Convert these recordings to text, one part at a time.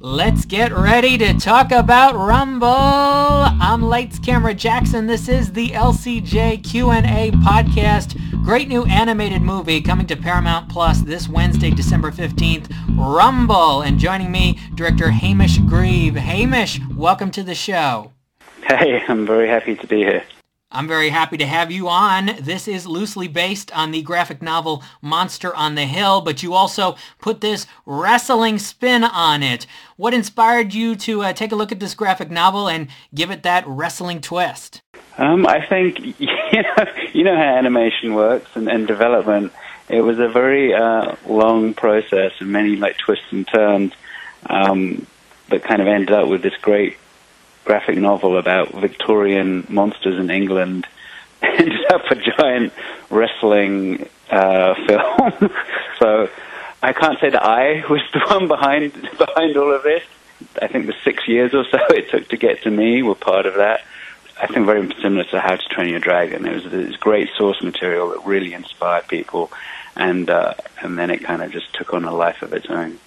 Let's get ready to talk about Rumble. I'm Lights Camera Jackson. This is the LCJ Q&A podcast. Great new animated movie coming to Paramount Plus this Wednesday, December 15th, Rumble. And joining me, director Hamish Grieve. Hamish, welcome to the show. Hey, I'm very happy to be here. I'm very happy to have you on. This is loosely based on the graphic novel Monster on the Hill, but you also put this wrestling spin on it. What inspired you to uh, take a look at this graphic novel and give it that wrestling twist? Um, I think you know, you know how animation works and, and development. It was a very uh, long process and many like twists and turns um, that kind of ended up with this great graphic novel about Victorian monsters in England ended up a giant wrestling uh, film. so I can't say that I was the one behind behind all of this. I think the six years or so it took to get to me were part of that. I think very similar to How to Train Your Dragon. It was this great source material that really inspired people, and uh, and then it kind of just took on a life of its own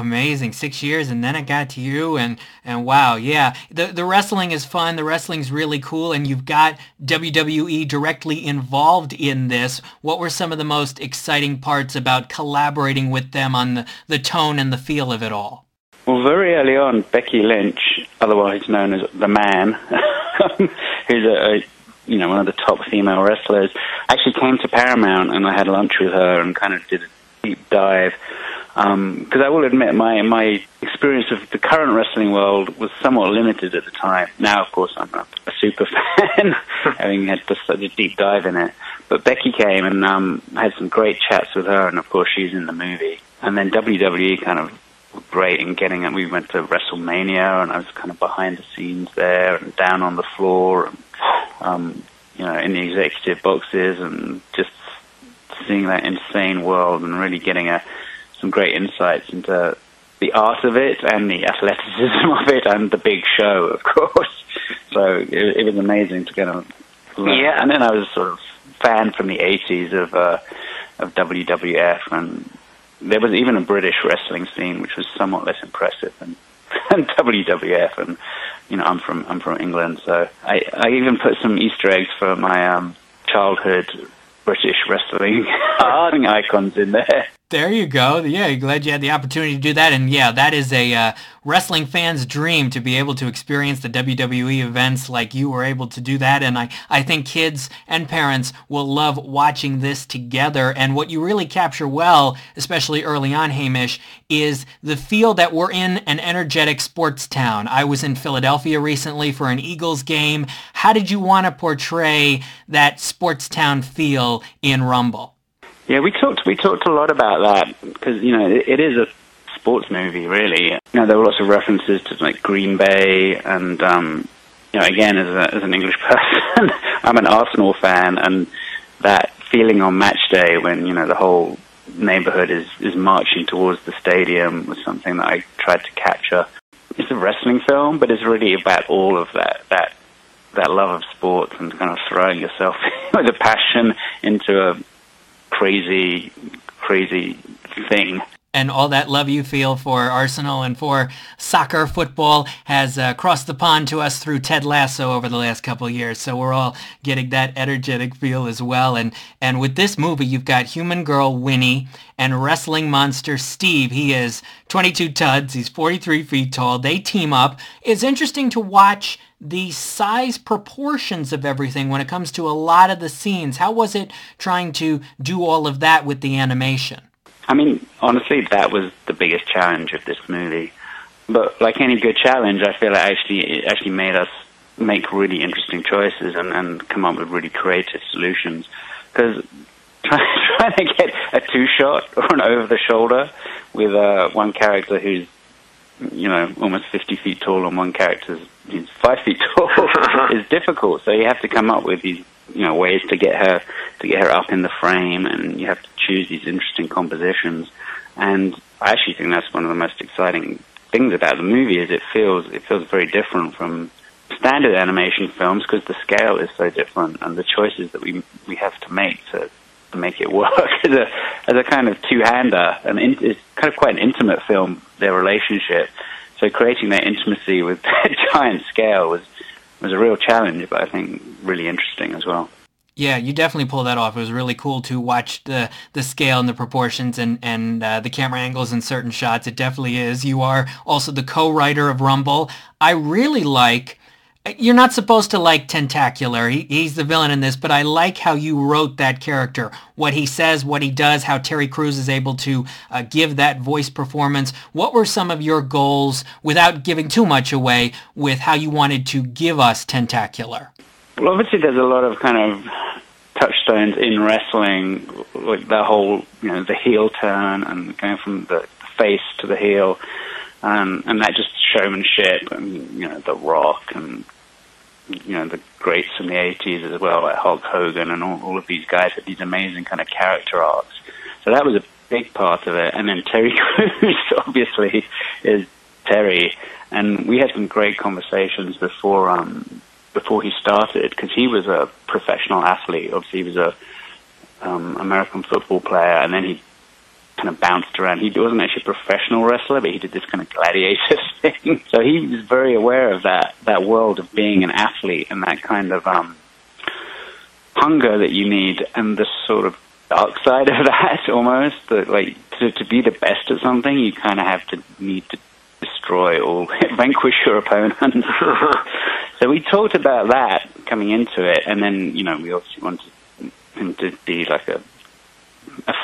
amazing six years and then it got to you and and wow yeah. The the wrestling is fun the wrestling's really cool and you've got WWE directly involved in this. What were some of the most exciting parts about collaborating with them on the, the tone and the feel of it all? Well very early on Becky Lynch otherwise known as the man who's a, a you know one of the top female wrestlers actually came to Paramount and I had lunch with her and kind of did a deep dive because um, I will admit my my experience of the current wrestling world was somewhat limited at the time. Now, of course, I'm a, a super fan, having had such a deep dive in it. But Becky came and um, had some great chats with her, and of course, she's in the movie. And then WWE kind of great in getting it. We went to WrestleMania, and I was kind of behind the scenes there and down on the floor, and um, you know, in the executive boxes, and just seeing that insane world and really getting a some great insights into the art of it and the athleticism of it and the big show, of course. So it, it was amazing to get on. Yeah, and then I was sort of fan from the 80s of uh, of WWF, and there was even a British wrestling scene which was somewhat less impressive than, than WWF. And you know, I'm from I'm from England, so I I even put some Easter eggs for my um, childhood British wrestling icons in there. There you go. Yeah, glad you had the opportunity to do that. And yeah, that is a uh, wrestling fan's dream to be able to experience the WWE events like you were able to do that. And I, I think kids and parents will love watching this together. And what you really capture well, especially early on, Hamish, is the feel that we're in an energetic sports town. I was in Philadelphia recently for an Eagles game. How did you want to portray that sports town feel in Rumble? Yeah, we talked we talked a lot about that because you know it, it is a sports movie, really. You know, there were lots of references to like Green Bay, and um, you know, again, as, a, as an English person, I'm an Arsenal fan, and that feeling on match day when you know the whole neighborhood is is marching towards the stadium was something that I tried to capture. It's a wrestling film, but it's really about all of that that that love of sports and kind of throwing yourself with a passion into a crazy, crazy thing. And all that love you feel for Arsenal and for soccer, football has uh, crossed the pond to us through Ted Lasso over the last couple years. So we're all getting that energetic feel as well. And and with this movie, you've got human girl Winnie and wrestling monster Steve. He is 22 tuds. He's 43 feet tall. They team up. It's interesting to watch the size proportions of everything when it comes to a lot of the scenes. How was it trying to do all of that with the animation? I mean, honestly, that was the biggest challenge of this movie. But like any good challenge, I feel it actually it actually made us make really interesting choices and, and come up with really creative solutions. Because trying, trying to get a two shot or an over the shoulder with uh, one character who's you know almost 50 feet tall and one character's he's five feet tall is difficult. So you have to come up with these you know ways to get her to get her up in the frame, and you have to choose these interesting compositions. And I actually think that's one of the most exciting things about the movie is it feels it feels very different from standard animation films because the scale is so different and the choices that we we have to make to, to make it work as a as a kind of two hander and it's kind of quite an intimate film their relationship So creating that intimacy with that giant scale was was a real challenge, but I think really interesting as well. Yeah, you definitely pulled that off. It was really cool to watch the the scale and the proportions and and uh, the camera angles in certain shots. It definitely is. You are also the co-writer of Rumble. I really like. You're not supposed to like Tentacular. He, he's the villain in this, but I like how you wrote that character. What he says, what he does, how Terry Crews is able to uh, give that voice performance. What were some of your goals, without giving too much away, with how you wanted to give us Tentacular? Well, obviously, there's a lot of kind of touchstones in wrestling, like the whole, you know, the heel turn and going from the face to the heel, um, and that just showmanship and you know the Rock and you know the greats from the '80s as well, like Hulk Hogan and all, all of these guys had these amazing kind of character arcs. So that was a big part of it. And then Terry Crews obviously is Terry, and we had some great conversations before um, before he started because he was a professional athlete. Obviously, he was a um, American football player, and then he kind of bounced around. He wasn't actually a professional wrestler, but he did this kind of gladiator thing. So he was very aware of that that world of being an athlete and that kind of um, hunger that you need, and the sort of dark side of that almost. That like to, to be the best at something, you kind of have to need to destroy or vanquish your opponent. so we talked about that coming into it, and then you know we obviously wanted him to be like a, a, a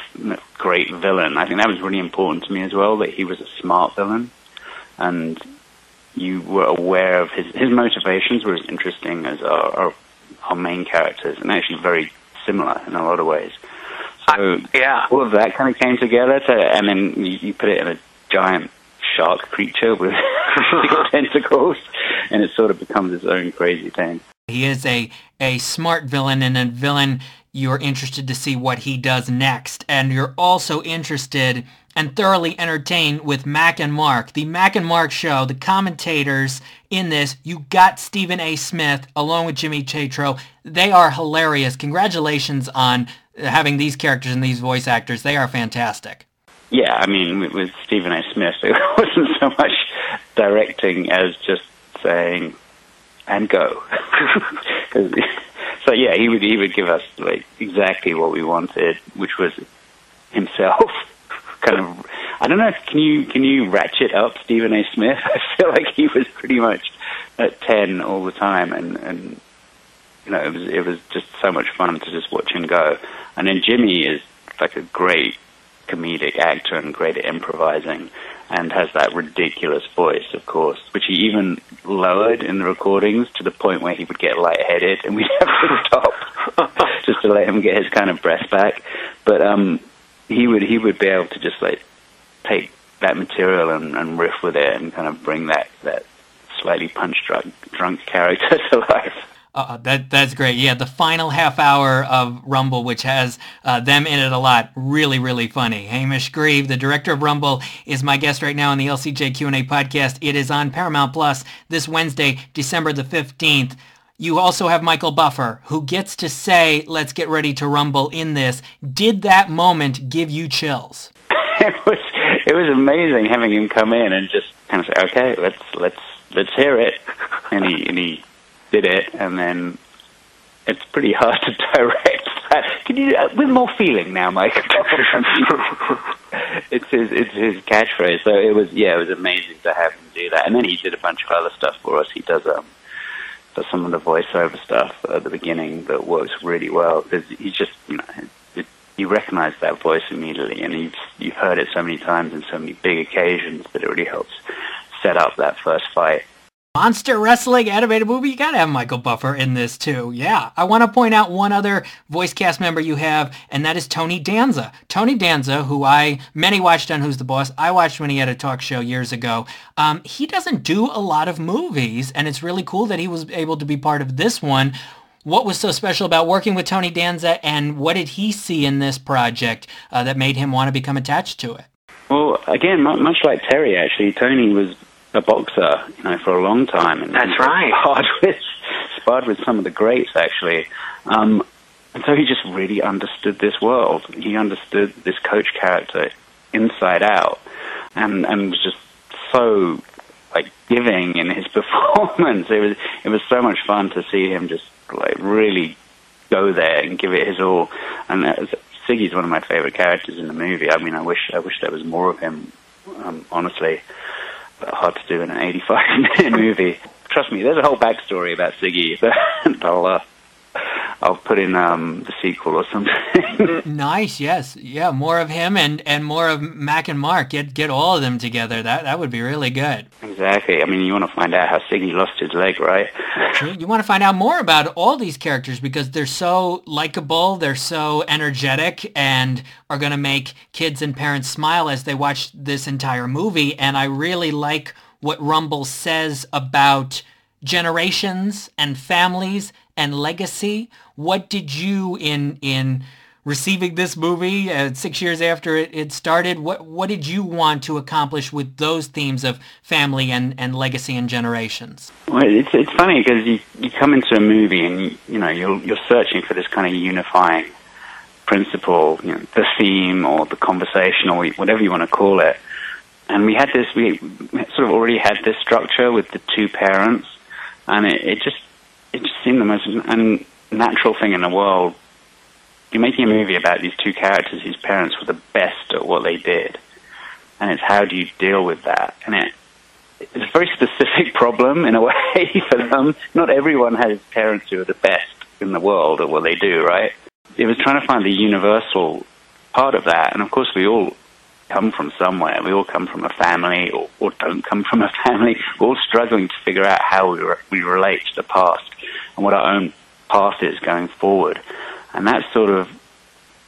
great villain. I think that was really important to me as well that he was a smart villain, and you were aware of his his motivations were as interesting as our, our, our main characters, and actually very similar in a lot of ways. So yeah, all of that kind of came together to, and then you, you put it in a giant shark creature with tentacles, and it sort of becomes its own crazy thing. He is a, a smart villain and a villain you're interested to see what he does next. And you're also interested and thoroughly entertained with Mac and Mark. The Mac and Mark show, the commentators in this, you got Stephen A. Smith along with Jimmy Tatro. They are hilarious. Congratulations on having these characters and these voice actors. They are fantastic. Yeah, I mean, with Stephen A. Smith, it wasn't so much directing as just saying, and go. so yeah, he would he would give us like exactly what we wanted, which was himself. kind of, I don't know. Can you can you ratchet up Stephen A. Smith? I feel like he was pretty much at ten all the time, and and you know it was it was just so much fun to just watch him go. And then Jimmy is like a great comedic actor and great at improvising and has that ridiculous voice, of course, which he even lowered in the recordings to the point where he would get lightheaded and we'd have to stop just to let him get his kind of breath back. But um, he would he would be able to just like take that material and, and riff with it and kind of bring that that slightly punch drunk drunk character to life. Uh, that that's great. Yeah, the final half hour of Rumble, which has uh, them in it a lot, really really funny. Hamish Grieve, the director of Rumble, is my guest right now on the LCJ Q&A podcast. It is on Paramount Plus this Wednesday, December the fifteenth. You also have Michael Buffer, who gets to say, "Let's get ready to rumble." In this, did that moment give you chills? it was it was amazing having him come in and just kind of say, "Okay, let's let's let's hear it," and he and he did it, and then it's pretty hard to direct that. Can you uh, with more feeling now, Mike? it's his it's his catchphrase. So it was yeah, it was amazing to have him do that, and then he did a bunch of other stuff for us. He does um does some of the voiceover stuff at the beginning that works really well he's just you know. It, you recognize that voice immediately, and you've you've heard it so many times in so many big occasions that it really helps set up that first fight monster wrestling animated movie, you gotta have Michael Buffer in this too. Yeah. I want to point out one other voice cast member you have, and that is Tony Danza. Tony Danza, who I, many watched on Who's the Boss. I watched when he had a talk show years ago. Um, he doesn't do a lot of movies, and it's really cool that he was able to be part of this one. What was so special about working with Tony Danza, and what did he see in this project uh, that made him want to become attached to it? Well, again, much like Terry, actually, Tony was a boxer, you know, for a long time. And, That's right. Sparred with, sparred with some of the greats, actually. Um, and so he just really understood this world. He understood this coach character inside out, and and was just so like giving in his performance. It was it was so much fun to see him just like really go there and give it his all. And uh, Siggy's one of my favorite characters in the movie. I mean, I wish I wish there was more of him. Um, honestly, hard to do in an 85 minute movie. Trust me, there's a whole backstory about Siggy that I'll uh, I'll put in um, the sequel or something. nice, yes, yeah, more of him and, and more of Mac and Mark. Get get all of them together. That that would be really good. Exactly. I mean, you want to find out how Siggy lost his leg, right? you want to find out more about all these characters because they're so likable, they're so energetic, and are going to make kids and parents smile as they watch this entire movie. And I really like what Rumble says about generations and families and legacy. What did you in in receiving this movie uh, six years after it, it started? What what did you want to accomplish with those themes of family and, and legacy and generations? Well, it's it's funny because you you come into a movie and you, know you're you're searching for this kind of unifying principle, you know, the theme or the conversation or whatever you want to call it. And we had this, we sort of already had this structure with the two parents, and it, it just it just seemed the most unnatural thing in the world. You're making a movie about these two characters whose parents were the best at what they did, and it's how do you deal with that? And it it's a very specific problem in a way for them. Not everyone has parents who are the best in the world at what they do, right? It was trying to find the universal part of that, and of course we all come from somewhere. We all come from a family or, or don't come from a family. We're all struggling to figure out how we, re- we relate to the past and what our own path is going forward. And that sort of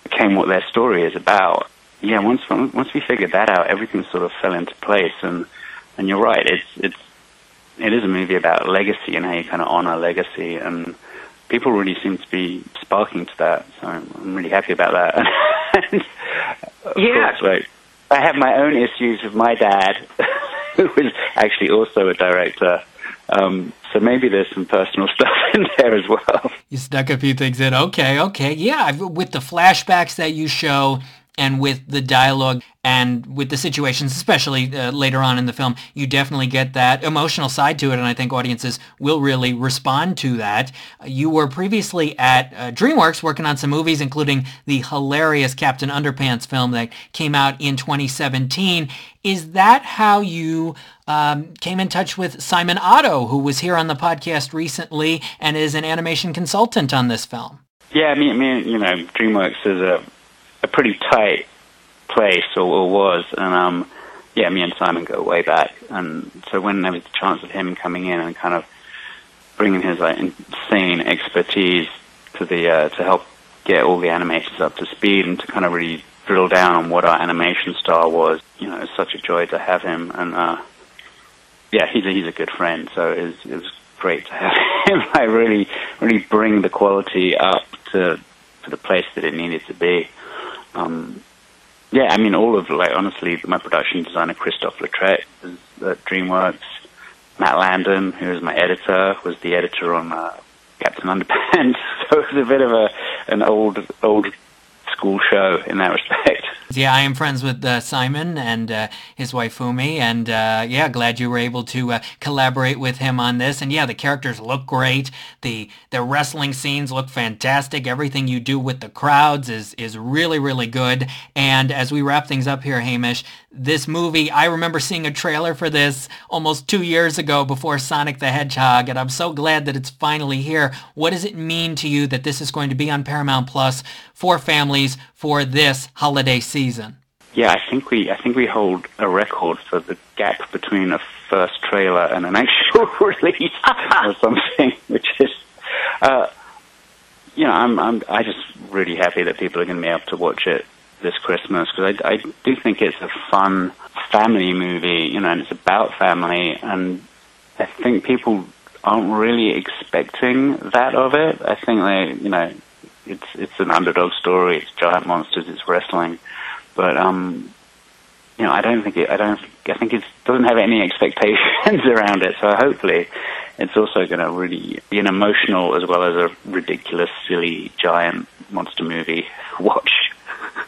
became what their story is about. Yeah, once once we figured that out, everything sort of fell into place. And and you're right, it's it's it is a movie about legacy and how you kind of honor legacy. And people really seem to be sparking to that. So I'm really happy about that. yeah. Course, like, I have my own issues with my dad, who is actually also a director. Um, so maybe there's some personal stuff in there as well. You stuck a few things in. Okay, okay. Yeah, with the flashbacks that you show and with the dialogue and with the situations, especially uh, later on in the film, you definitely get that emotional side to it, and I think audiences will really respond to that. You were previously at uh, DreamWorks working on some movies, including the hilarious Captain Underpants film that came out in 2017. Is that how you um, came in touch with Simon Otto, who was here on the podcast recently and is an animation consultant on this film? Yeah, I mean, I mean you know, DreamWorks is a, a pretty tight place or, or was, and um, yeah, me and Simon go way back, and so when there was the chance of him coming in and kind of bringing his like insane expertise to the uh, to help get all the animations up to speed and to kind of really drill down on what our animation style was, you know, it's such a joy to have him, and uh, yeah, he's a, he's a good friend, so it was great to have him. I really really bring the quality up to to the place that it needed to be. Um, yeah, I mean, all of like honestly, my production designer Christophe was at DreamWorks. Matt Landon, who was my editor, was the editor on uh, Captain Underpants. So it was a bit of a an old old school show in that respect. Yeah, I am friends with uh, Simon and uh, his wife Fumi, and uh, yeah, glad you were able to uh, collaborate with him on this. And yeah, the characters look great. The the wrestling scenes look fantastic. Everything you do with the crowds is is really really good. And as we wrap things up here, Hamish, this movie, I remember seeing a trailer for this almost two years ago before Sonic the Hedgehog, and I'm so glad that it's finally here. What does it mean to you that this is going to be on Paramount Plus for families for this holiday season? Yeah, I think we I think we hold a record for the gap between a first trailer and an actual release or something, which is, uh, you know, I'm I'm I just really happy that people are going to be able to watch it this Christmas because I, I do think it's a fun family movie, you know, and it's about family, and I think people aren't really expecting that of it. I think they, you know, it's it's an underdog story. It's giant monsters. It's wrestling, but um, you know, I don't think it. I don't. I think it doesn't have any expectations around it. So hopefully, it's also going to really be an emotional as well as a ridiculous, silly, giant monster movie watch.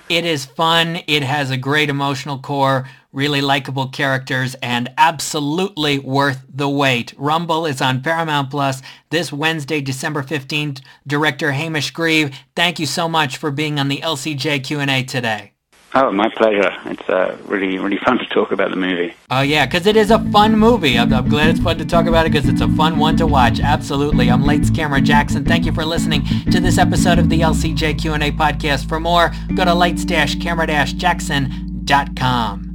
It is fun. It has a great emotional core. Really likable characters, and absolutely worth the wait. Rumble is on Paramount Plus this Wednesday, December 15th. Director Hamish Grieve, thank you so much for being on the LCJ Q&A today. Oh, my pleasure. It's uh, really, really fun to talk about the movie. Oh, yeah, because it is a fun movie. I'm, I'm, glad it's fun to talk about it because it's a fun one to watch. Absolutely. I'm Lights Camera Jackson. Thank you for listening to this episode of the LCJ Q&A podcast. For more, go to lights-camera-jackson.com.